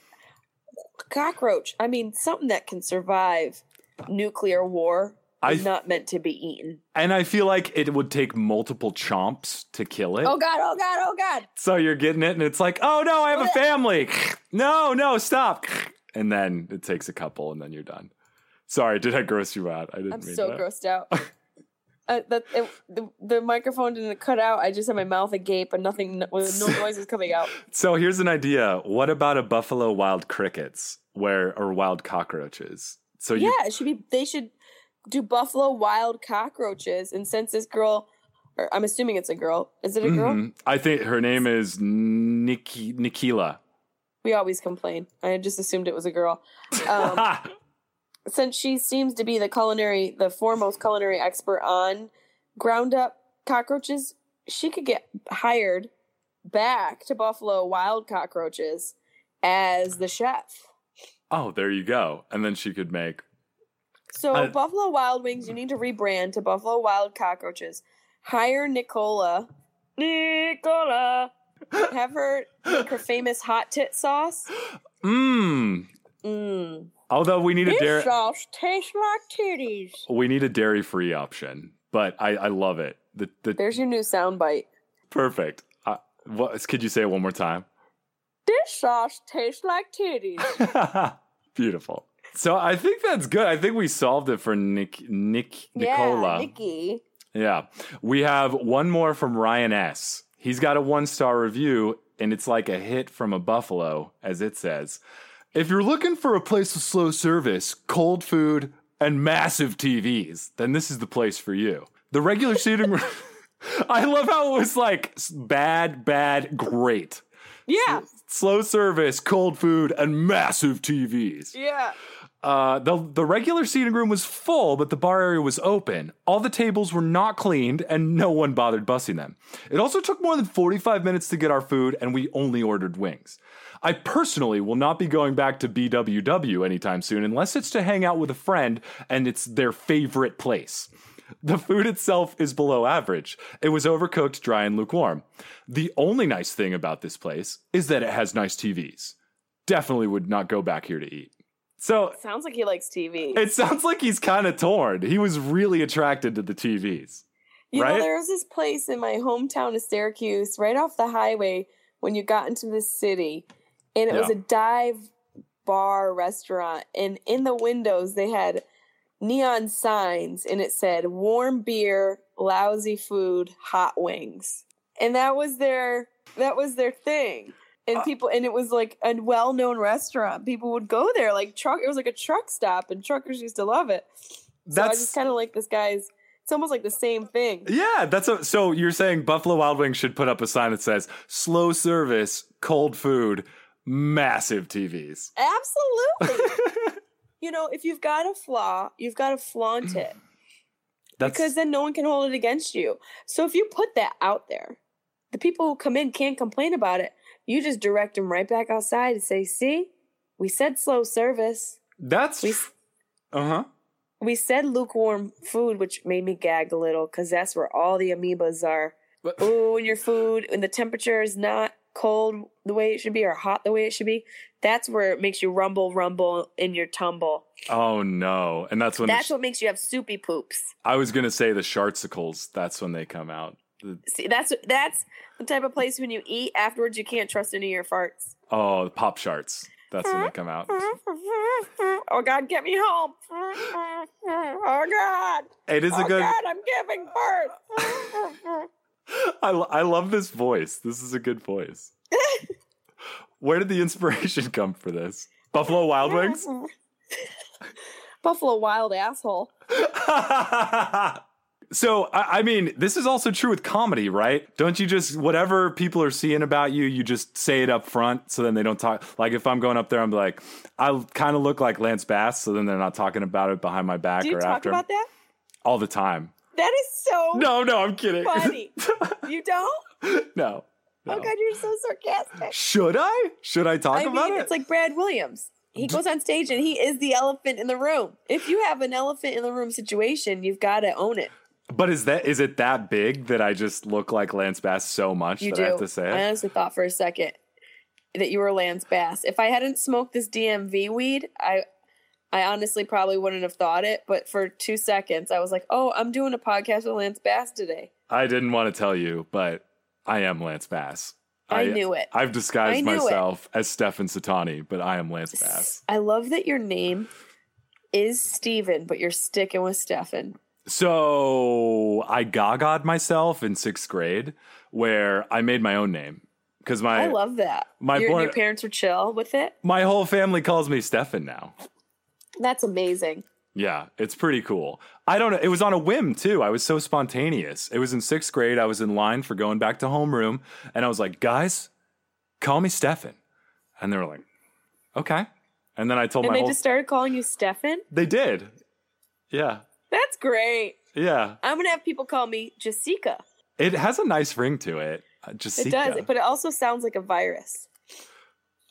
cockroach. I mean, something that can survive nuclear war I- is not meant to be eaten. and I feel like it would take multiple chomps to kill it. Oh god! Oh god! Oh god! So you're getting it, and it's like, oh no, I have a family. no, no, stop. And then it takes a couple, and then you're done. Sorry, did I gross you out? I didn't I'm so that. grossed out. Uh, that it, the, the microphone didn't cut out. I just had my mouth agape and nothing, with no noises coming out. So here's an idea. What about a buffalo wild crickets, where or wild cockroaches? So you Yeah, it should be. They should do buffalo wild cockroaches. And since this girl, or I'm assuming it's a girl. Is it a girl? Mhm. I think her name is Nikki Nikila. We always complain. I just assumed it was a girl. Um, since she seems to be the culinary, the foremost culinary expert on ground up cockroaches, she could get hired back to Buffalo Wild Cockroaches as the chef. oh, there you go. And then she could make. So I- Buffalo Wild Wings, you need to rebrand to Buffalo Wild Cockroaches. Hire Nicola. Nicola. Have her make her famous hot tit sauce. Mmm. Mmm. Although we need a This dairy, sauce tastes like titties. we need a dairy free option. But I, I love it. The the There's your new soundbite. perfect. Uh, what could you say it one more time? This sauce tastes like titties. Beautiful. So I think that's good. I think we solved it for Nick Nick Nicola. Yeah, Nikki. Yeah. We have one more from Ryan S. He's got a one star review, and it's like a hit from a buffalo, as it says. If you're looking for a place with slow service, cold food, and massive TVs, then this is the place for you. The regular seating room. I love how it was like bad, bad, great. Yeah, Slow service, cold food, and massive TVs. yeah. Uh, the the regular seating room was full, but the bar area was open. All the tables were not cleaned, and no one bothered bussing them. It also took more than 45 minutes to get our food, and we only ordered wings. I personally will not be going back to BWW anytime soon unless it's to hang out with a friend and it's their favorite place. The food itself is below average. It was overcooked, dry, and lukewarm. The only nice thing about this place is that it has nice TVs. Definitely would not go back here to eat. So Sounds like he likes TV. it sounds like he's kind of torn. He was really attracted to the TVs. You right? know, there was this place in my hometown of Syracuse, right off the highway, when you got into the city, and it was a dive bar restaurant, and in the windows they had neon signs, and it said "warm beer, lousy food, hot wings," and that was their that was their thing. And Uh, people, and it was like a well-known restaurant. People would go there, like truck. It was like a truck stop, and truckers used to love it. So I That's just kind of like this guy's. It's almost like the same thing. yeah. That's a, so you're saying Buffalo Wild Wings should put up a sign that says "slow service, cold food, massive TVs." Absolutely. you know, if you've got a flaw, you've got to flaunt it That's because then no one can hold it against you. So if you put that out there, the people who come in can't complain about it. You just direct them right back outside and say, "See, we said slow service. that's We uh huh. we said lukewarm food, which made me gag a little because that's where all the amoebas are. Ooh, when your food and the temperature is not cold the way it should be or hot the way it should be, that's where it makes you rumble, rumble in your tumble. Oh no! And that's when that's what makes you have soupy poops. I was gonna say the shartsicles. That's when they come out. See, that's that's the type of place when you eat afterwards you can't trust any of your farts. oh, the pop sharts. That's when they come out. Oh God, get me home! Oh God! It is a Oh good. God, I'm giving birth. I, I love this voice. This is a good voice. Where did the inspiration come for this? Buffalo Wild Wings? Buffalo Wild asshole. so, I, I mean, this is also true with comedy, right? Don't you just, whatever people are seeing about you, you just say it up front so then they don't talk. Like, if I'm going up there, I'm like, I kind of look like Lance Bass, so then they're not talking about it behind my back Do you or talk after. about that? All the time. That is so No, no, I'm kidding. funny. you don't? no. no. Oh God, you're so sarcastic. Should I? Should I talk I about mean, it? it's like Brad Williams. He goes on stage and he is the elephant in the room. If you have an elephant in the room situation, you've got to own it. But is that is it that big that I just look like Lance Bass so much You that do. I have to say I honestly thought for a second that you were Lance Bass. If I hadn't smoked this DMV weed, I I honestly probably wouldn't have thought it. But for two seconds, I was like, "Oh, I'm doing a podcast with Lance Bass today." I didn't want to tell you, but I am Lance Bass. I knew it. I've disguised I knew it. myself as Stefan Satani, but I am Lance Bass. I love that your name is Steven, but you're sticking with Stefan. So I gaga'd myself in sixth grade, where I made my own name because my I love that. my your, boy- your parents were chill with it. my whole family calls me Stefan now. That's amazing. Yeah, it's pretty cool. I don't know. It was on a whim too. I was so spontaneous. It was in sixth grade. I was in line for going back to homeroom, and I was like, "Guys, call me Stefan," and they were like, "Okay." And then I told And my they whole. just started calling you Stefan? they did. Yeah, That's great. yeah. I'm going to have people call me Jessica. It has a nice ring to it. Uh, Jessica. It does, but it also sounds like a virus.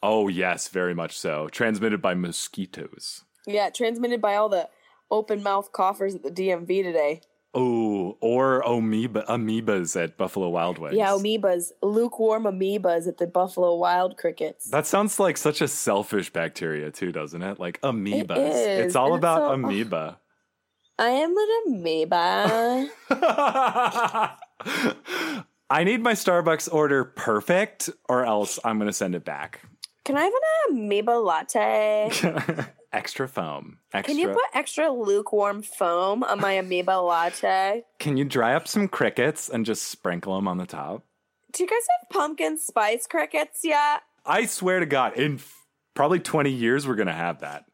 Oh yes, very much so. Transmitted by mosquitoes. Yeah, transmitted by all the open mouth coughers at the DMV today. Oh, or amoeba amoebas at Buffalo Wild Wings. Yeah, amoebas, lukewarm amoebas at the Buffalo Wild Crickets. That sounds like such a selfish bacteria too, doesn't it? Like amoebas. is, It's all and it's about so- amoeba. I am an amoeba. I need my Starbucks order perfect, or else I'm gonna send it back. Can I have an amoeba latte? extra foam. Extra. Can you put extra lukewarm foam on my amoeba latte? Can you dry up some crickets and just sprinkle them on the top? Do you guys have pumpkin spice crickets yet? I swear to God, in f- probably 20 years, we're gonna have that.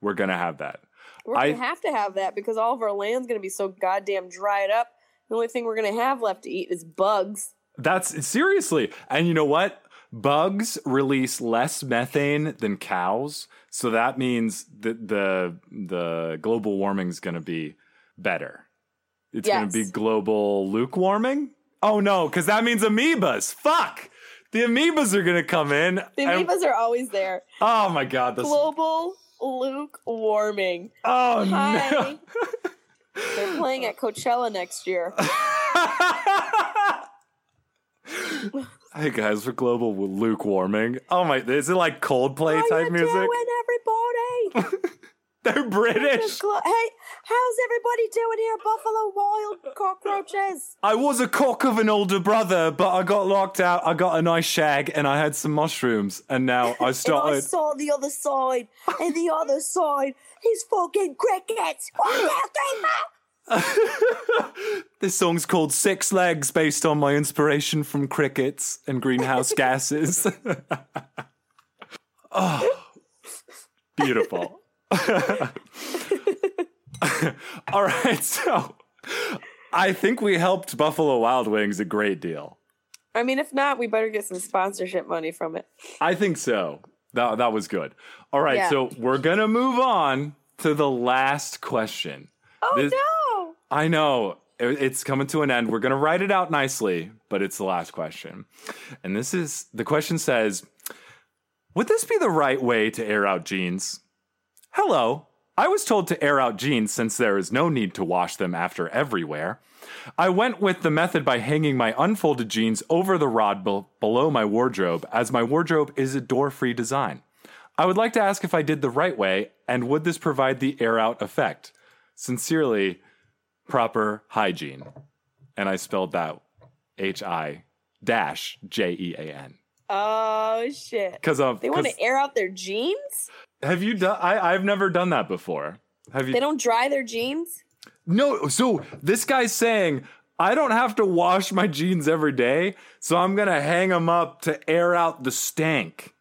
We're gonna have that. We're gonna have to have that because all of our land's gonna be so goddamn dried up. The only thing we're gonna have left to eat is bugs. That's seriously. And you know what? Bugs release less methane than cows, so that means that the the global warming is going to be better. It's going to be global lukewarming. Oh no, because that means amoebas. Fuck, the amoebas are going to come in. The and- amoebas are always there. oh my god, this. Global Luke warming. oh Hi. no. They're playing at Coachella next year. Hey guys, for global lukewarming. Oh my, is it like Coldplay How type you music? doing, everybody? They're British. Glo- hey, how's everybody doing here, Buffalo Wild cockroaches? I was a cock of an older brother, but I got locked out. I got a nice shag and I had some mushrooms, and now I And I started. saw the other side, and the other side is fucking crickets. One, two, three, four. this song's called Six Legs, based on my inspiration from crickets and greenhouse gases. oh, beautiful. All right, so I think we helped Buffalo Wild Wings a great deal. I mean, if not, we better get some sponsorship money from it. I think so. That that was good. All right, Yeah. so we're gonna move on to the last question. Oh This- no! I know it's coming to an end. We're gonna write it out nicely, but it's the last question. And this is the question says, "Would this be the right way to air out jeans?" Hello. I was told to air out jeans since there is no need to wash them after every wear. I went with the method by hanging my unfolded jeans over the rod be- below my wardrobe, as my wardrobe is a door free design. I would like to ask if I did the right way, and would this provide the air out effect? Sincerely, proper hygiene. And I spelled that H I dash J E A N. Oh shit! Because of They want to air out their jeans. have you done? I I've never done that before. Have you? They don't dry their jeans. No, so this guy's saying I don't have to wash my jeans every day, so I'm gonna hang them up to air out the stank.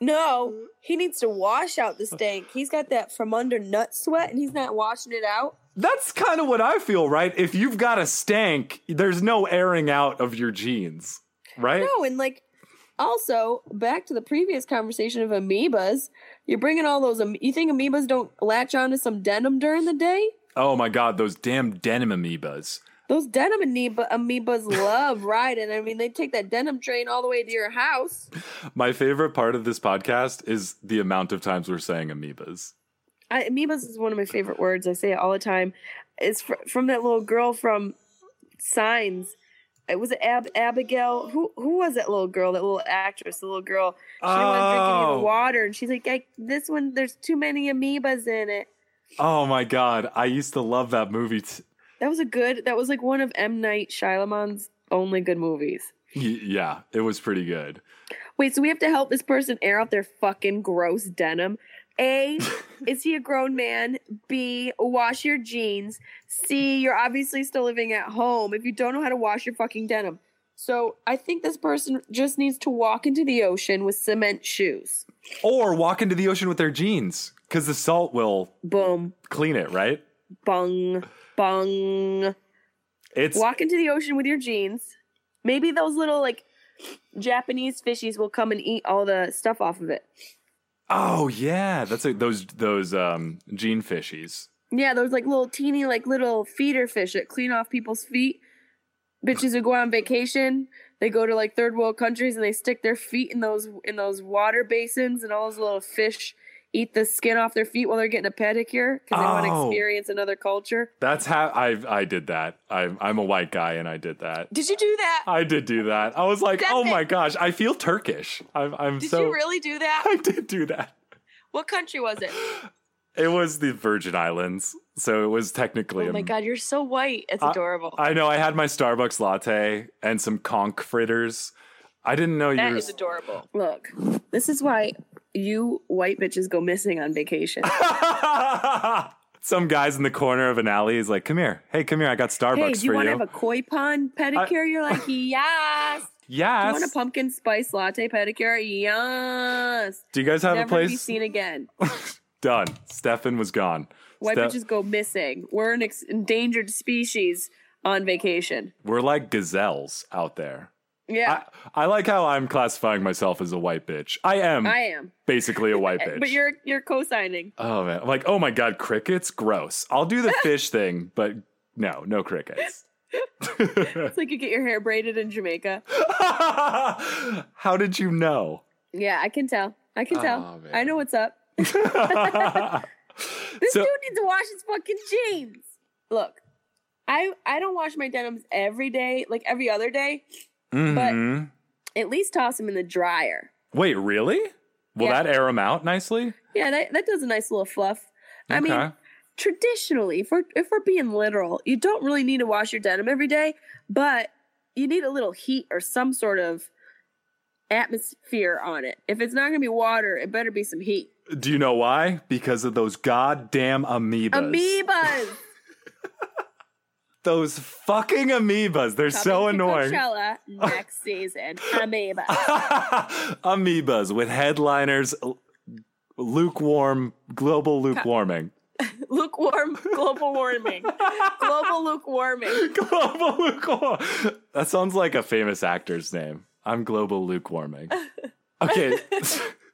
No, he needs to wash out the stank. He's got that from under nut sweat, and he's not washing it out. That's kind of what I feel, right? If you've got a stank, there's no airing out of your jeans, right? No, and like also back to the previous conversation of amoebas. You're bringing all those. You think amoebas don't latch onto some denim during the day? Oh my god, those damn denim amoebas. Those denim amoeba, amoebas love riding. I mean, they take that denim train all the way to your house. My favorite part of this podcast is the amount of times we're saying amoebas. I, amoebas is one of my favorite words. I say it all the time. It's fr- from that little girl from Signs. It was Ab- Abigail. Who who was that little girl? That little actress, the little girl. She didn't want to drink any Oh. the water, and she's like, I, "This one, there's too many amoebas in it." Oh my god, I used to love that movie. T- That was a good. That was like one of M Night Shyamalan's only good movies. y- yeah, it was pretty good. Wait, so we have to help this person air out their fucking gross denim. A, is he a grown man? B, wash your jeans. C, you're obviously still living at home if you don't know how to wash your fucking denim. So I think this person just needs to walk into the ocean with cement shoes. Or walk into the ocean with their jeans, because the salt will Boom, clean it, right? bung, bung. It's Walk into the ocean with your jeans. Maybe those little like Japanese fishies will come and eat all the stuff off of it. Oh yeah, that's like those those um jean fishies. Yeah, those like little teeny like little feeder fish that clean off people's feet. Bitches who go on vacation, they go to like third world countries and they stick their feet in those in those water basins and all those little fish eat the skin off their feet while they're getting a pedicure because they want to Oh. experience another culture. That's how I I did that. I'm I'm a white guy and I did that. Did you do that? I did do that. I was like, Stop oh my it. gosh, I feel Turkish. I'm I'm Did so. you really do that? I did do that. What country was it? It was the Virgin Islands, so it was technically. Oh a- my god, you're so white. It's I- adorable. I know. I had my Starbucks latte and some conch fritters. I didn't know you That were. is adorable. Look, this is why you white bitches go missing on vacation. Some guys in the corner of an alley is like, "Come here, hey, come here. I got Starbucks hey, do you want you." to have a koi pond pedicure? You're like, yes. Do you want a pumpkin spice latte pedicure? Yes. Do you guys have Never a place? be seen again. Done. Stefan was gone. White Ste- bitches go missing. We're an ex- endangered species on vacation. We're like gazelles out there. Yeah, I, I like how I'm classifying myself as a white bitch. I am I, am. basically a white bitch. But you're you're co-signing. Oh man, I'm like, oh my god, crickets, gross. I'll do the fish thing, but no, no crickets. It's like you get your hair braided in Jamaica. How did you know? Yeah, I can tell. I can tell. I know what's up. This So- dude needs to wash his fucking jeans. Look, I I don't wash my denims every day, like every other day. Mhm. At least toss them in the dryer. Wait, really? Will Yeah. that air them out nicely? Yeah, that, that does a nice little fluff. I mean, traditionally, if we're if we're being literal, you don't really need to wash your denim every day, but you need a little heat or some sort of atmosphere on it. If it's not gonna be water, it better be some heat. Do you know why? Because of those goddamn amoebas. Amoebas. Those fucking amoebas. They're so Coming to annoying. Coachella next season. Amoeba. amoebas with headliners, lukewarm, global lukewarming. lukewarm global warming. global lukewarming. global lukewarm. That sounds like a famous actor's name. I'm global lukewarming. Okay,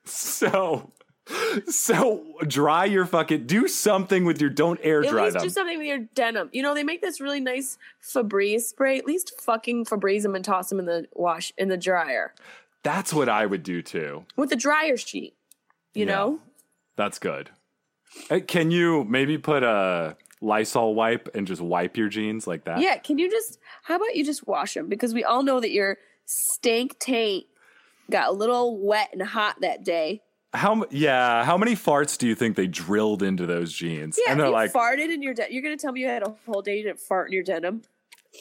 so so dry your fucking. Do something with your. Don't air At dry least them. do something with your denim. You know, they make this really nice Febreze spray. At least fucking Febreze them and toss them in the wash in the dryer. That's what I would do too. With a dryer sheet. You Yeah. know? That's good. Can you maybe put a Lysol wipe and just wipe your jeans like that? Yeah, can you just how about you just wash them? Because we all know that your stank taint got a little wet and hot that day. How yeah? How many farts do you think they drilled into those jeans? Yeah, and they're you like, farted in your denim. You're gonna tell me you had a whole day you didn't fart in your denim.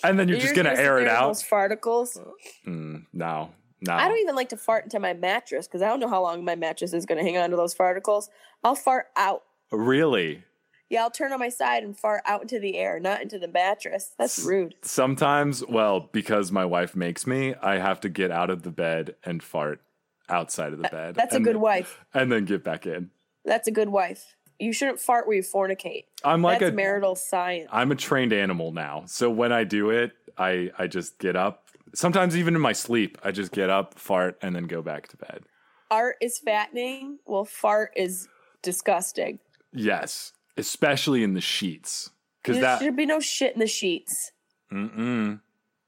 and then you're just gonna sit air it out. Those farticles. Mm, no, no. I don't even like to fart into my mattress because I don't know how long my mattress is gonna hang on to those farticles. I'll fart out. really. Yeah, I'll turn on my side and fart out into the air, not into the mattress. That's rude. Sometimes, well, because my wife makes me, I have to get out of the bed and fart outside of the bed. That's a good then- wife. And then get back in. That's a good wife. You shouldn't fart where you fornicate. I'm like That's a marital science. I'm a trained animal now. So when I do it, I I just get up. Sometimes even in my sleep, I just get up, fart, and then go back to bed. Art is fattening. Well, fart is disgusting. Yes, especially in the sheets, because There that. should be no shit in the sheets. Mm-mm.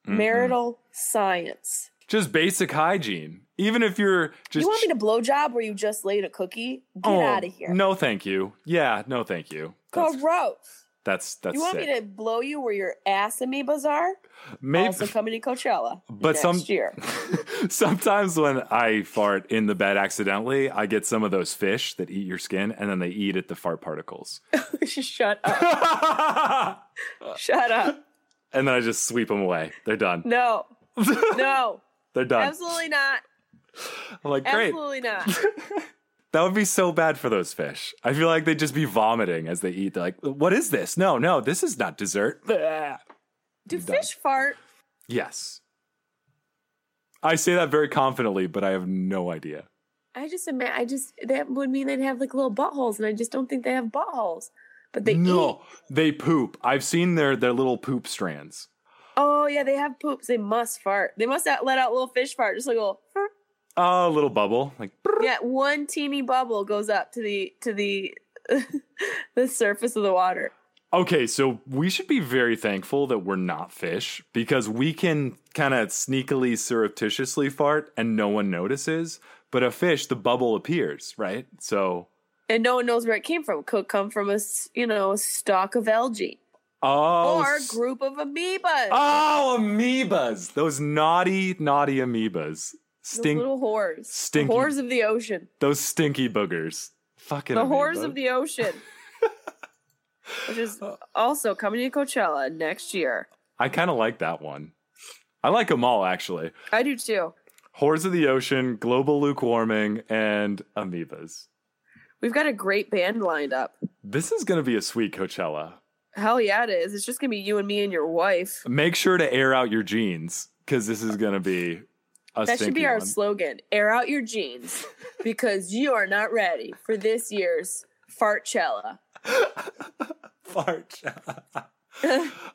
Marital science. Just basic hygiene. Even if you're just. you want me to blow job where you just laid a cookie? Get Oh, out of here. No, thank you. Yeah, no, thank you. That's Gross. that's, that's You want sick. me to blow you where your ass amoebas are? Maybe, Also coming to Coachella But next some- year. Sometimes when I fart in the bed accidentally, I get some of those fish that eat your skin, and then they eat at the fart particles. Shut up. Shut up. and then I just sweep them away. They're done. No. No. They're done. Absolutely not. I'm like, great. Absolutely not. That would be so bad for those fish. I feel like they'd just be vomiting as they eat. They're like, what is this? No, no, this is not dessert. Do fish fart? Yes. I say that very confidently, but I have no idea. I just imagine, I just, that would mean they'd have like little buttholes, and I just don't think they have buttholes. But they no, eat. they poop. I've seen their their little poop strands. Oh, yeah, they have poops. They must fart. They must let out little fish fart, just like a little. "Fart." Oh, a little bubble. Like Yeah, one teeny bubble goes up to the to the the surface of the water. Okay, so we should be very thankful that we're not fish because we can kind of sneakily, surreptitiously fart and no one notices. But a fish, the bubble appears, right? So, And no one knows where it came from. It Could come from a you know a stalk of algae oh, or a group of amoebas. oh, amoebas! Those naughty, naughty amoebas. Stink. little whores, stinky- the whores of the ocean, Those stinky boogers. Fucking the amoeba. whores of the ocean, which is also coming to Coachella next year. I kind of like that one. I like them all actually. I do too. Whores of the ocean, global lukewarming, and amoebas. We've got a great band lined up. This is going to be a sweet Coachella. Hell yeah, it is. It's just gonna be you and me and your wife. Make sure to air out your jeans because this is going to be That should be our one. slogan. Air out your jeans because you are not ready for this year's Fartchella. Fart.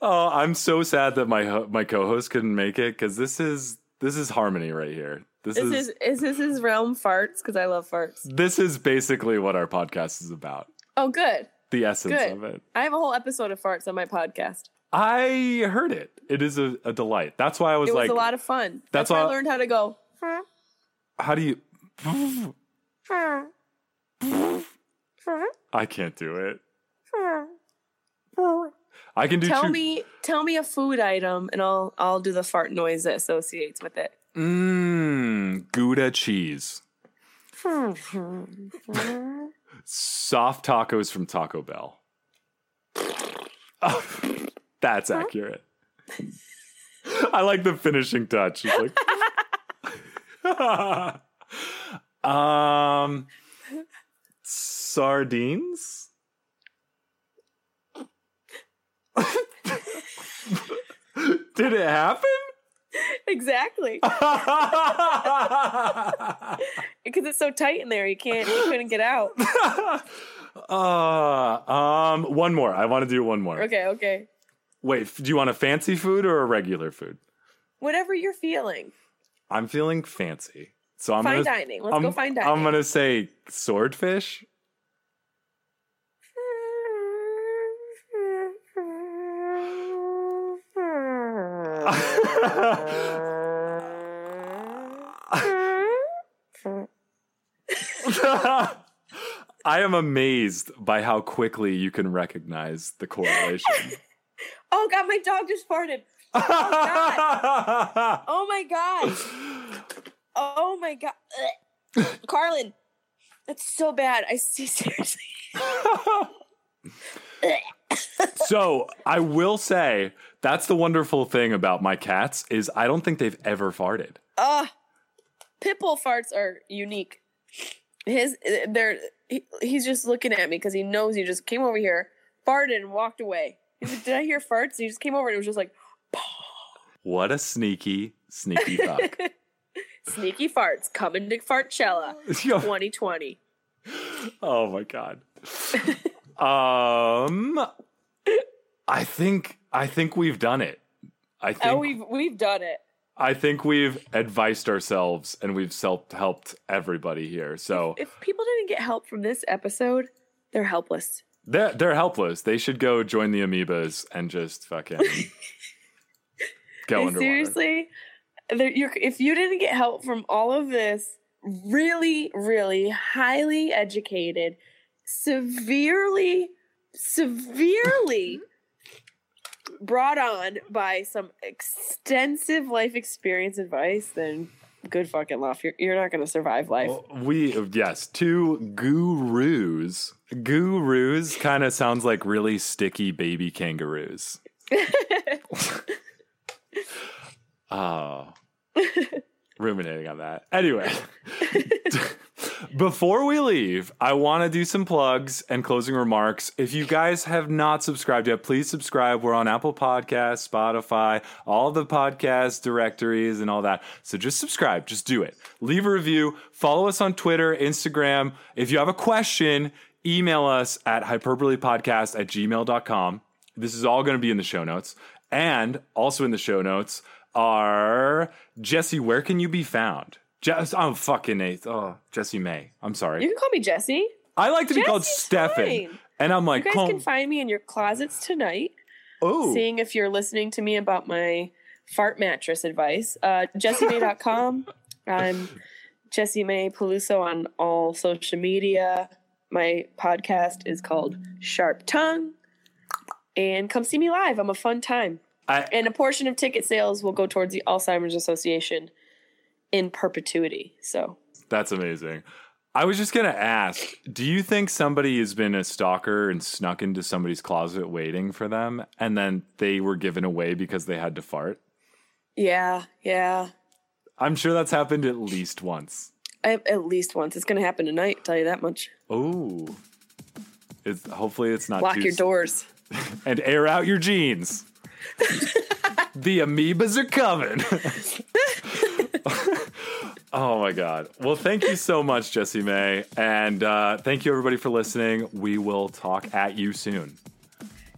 oh, I'm so sad that my my co-host couldn't make it because this is This is harmony right here. This Is is this is this his realm farts? Because I love farts. this is basically what our podcast is about. Oh, good. The essence Good. of it. I have a whole episode of farts on my podcast. I heard it. It is a, a delight. That's why I was It was like, a lot of fun. That's That's, why I learned how to go. how do you? I can't do it. I can do Tell true- me, tell me a food item, and I'll I'll do the fart noise that associates with it. Mmm, Gouda cheese. Soft tacos from Taco Bell. that's accurate. I like the finishing touch. It's like um sardines? Did it happen? Exactly, because it's so tight in there. You can't. You couldn't get out. Uh, um, one more. I want to do one more. Okay, okay. Wait, do you want a fancy food or a regular food? Whatever you're feeling. I'm feeling fancy, so I'm Fine gonna, dining. Let's I'm, go fine dining. I'm gonna say swordfish. I am amazed by how quickly you can recognize the correlation. oh God, my dog just farted. Oh my God. Oh my God. Carlin, that's so bad. I see seriously. so I will say that's the wonderful thing about my cats is I don't think they've ever farted. Uh Pitbull farts are unique. His they're he, he's just looking at me because he knows he just came over here, farted, and walked away. Did I hear farts? He just came over and it was just like What a sneaky, sneaky fuck. sneaky farts coming to Fartchella 2020. oh my god. um I think I think we've done it. I think Oh, we've we've done it. I think we've advised ourselves and we've self helped everybody here. So If people didn't get help from this episode, they're helpless. They're they're helpless. They should go join the amoebas and just fucking go underwater. seriously, you're, if you didn't get help from all of this, really, really highly educated, severely, severely brought on by some extensive life experience advice, then good fucking luck. You're, you're not going to survive life. We yes, two gurus. Gurus kind of sounds like really sticky baby kangaroos. Oh, ruminating on that. Anyway, before we leave, I want to do some plugs and closing remarks. If you guys have not subscribed yet, please subscribe. We're on Apple Podcasts, Spotify, all the podcast directories, and all that. So just subscribe. Just do it. Leave a review. Follow us on Twitter, Instagram. If you have a question, email us at hyperbolepodcast at gmail.com. This is all going to be in the show notes. And also in the show notes are Jesse, where can you be found? Jess, I'm fucking Nate. Oh, Jessimae. I'm sorry. You can call me Jesse. I like to be called Stefan. fine. And I'm like, You guys "Come- can find me in your closets tonight. oh, seeing if you're listening to me about my fart mattress advice. Uh, Jessimae.com. I'm Jessimae Peluso on all social media. My podcast is called Sharp Tongue. And come see me live. I'm a fun time. I, And a portion of ticket sales will go towards the Alzheimer's Association in perpetuity. So that's amazing. I was just gonna ask, do you think somebody has been a stalker and snuck into somebody's closet waiting for them, and then they were given away because they had to fart? yeah, yeah. I'm sure that's happened at least once. I, at least once. It's going to happen tonight. I'll tell you that much. Oh, it's hopefully it's not Lock your doors. and air out your jeans. the amoebas are coming. oh my god. Well, thank you so much, Jessimae, and uh, thank you everybody for listening. We will talk at you soon.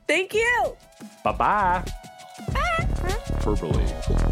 Thank you. Bye bye. Hyperbole.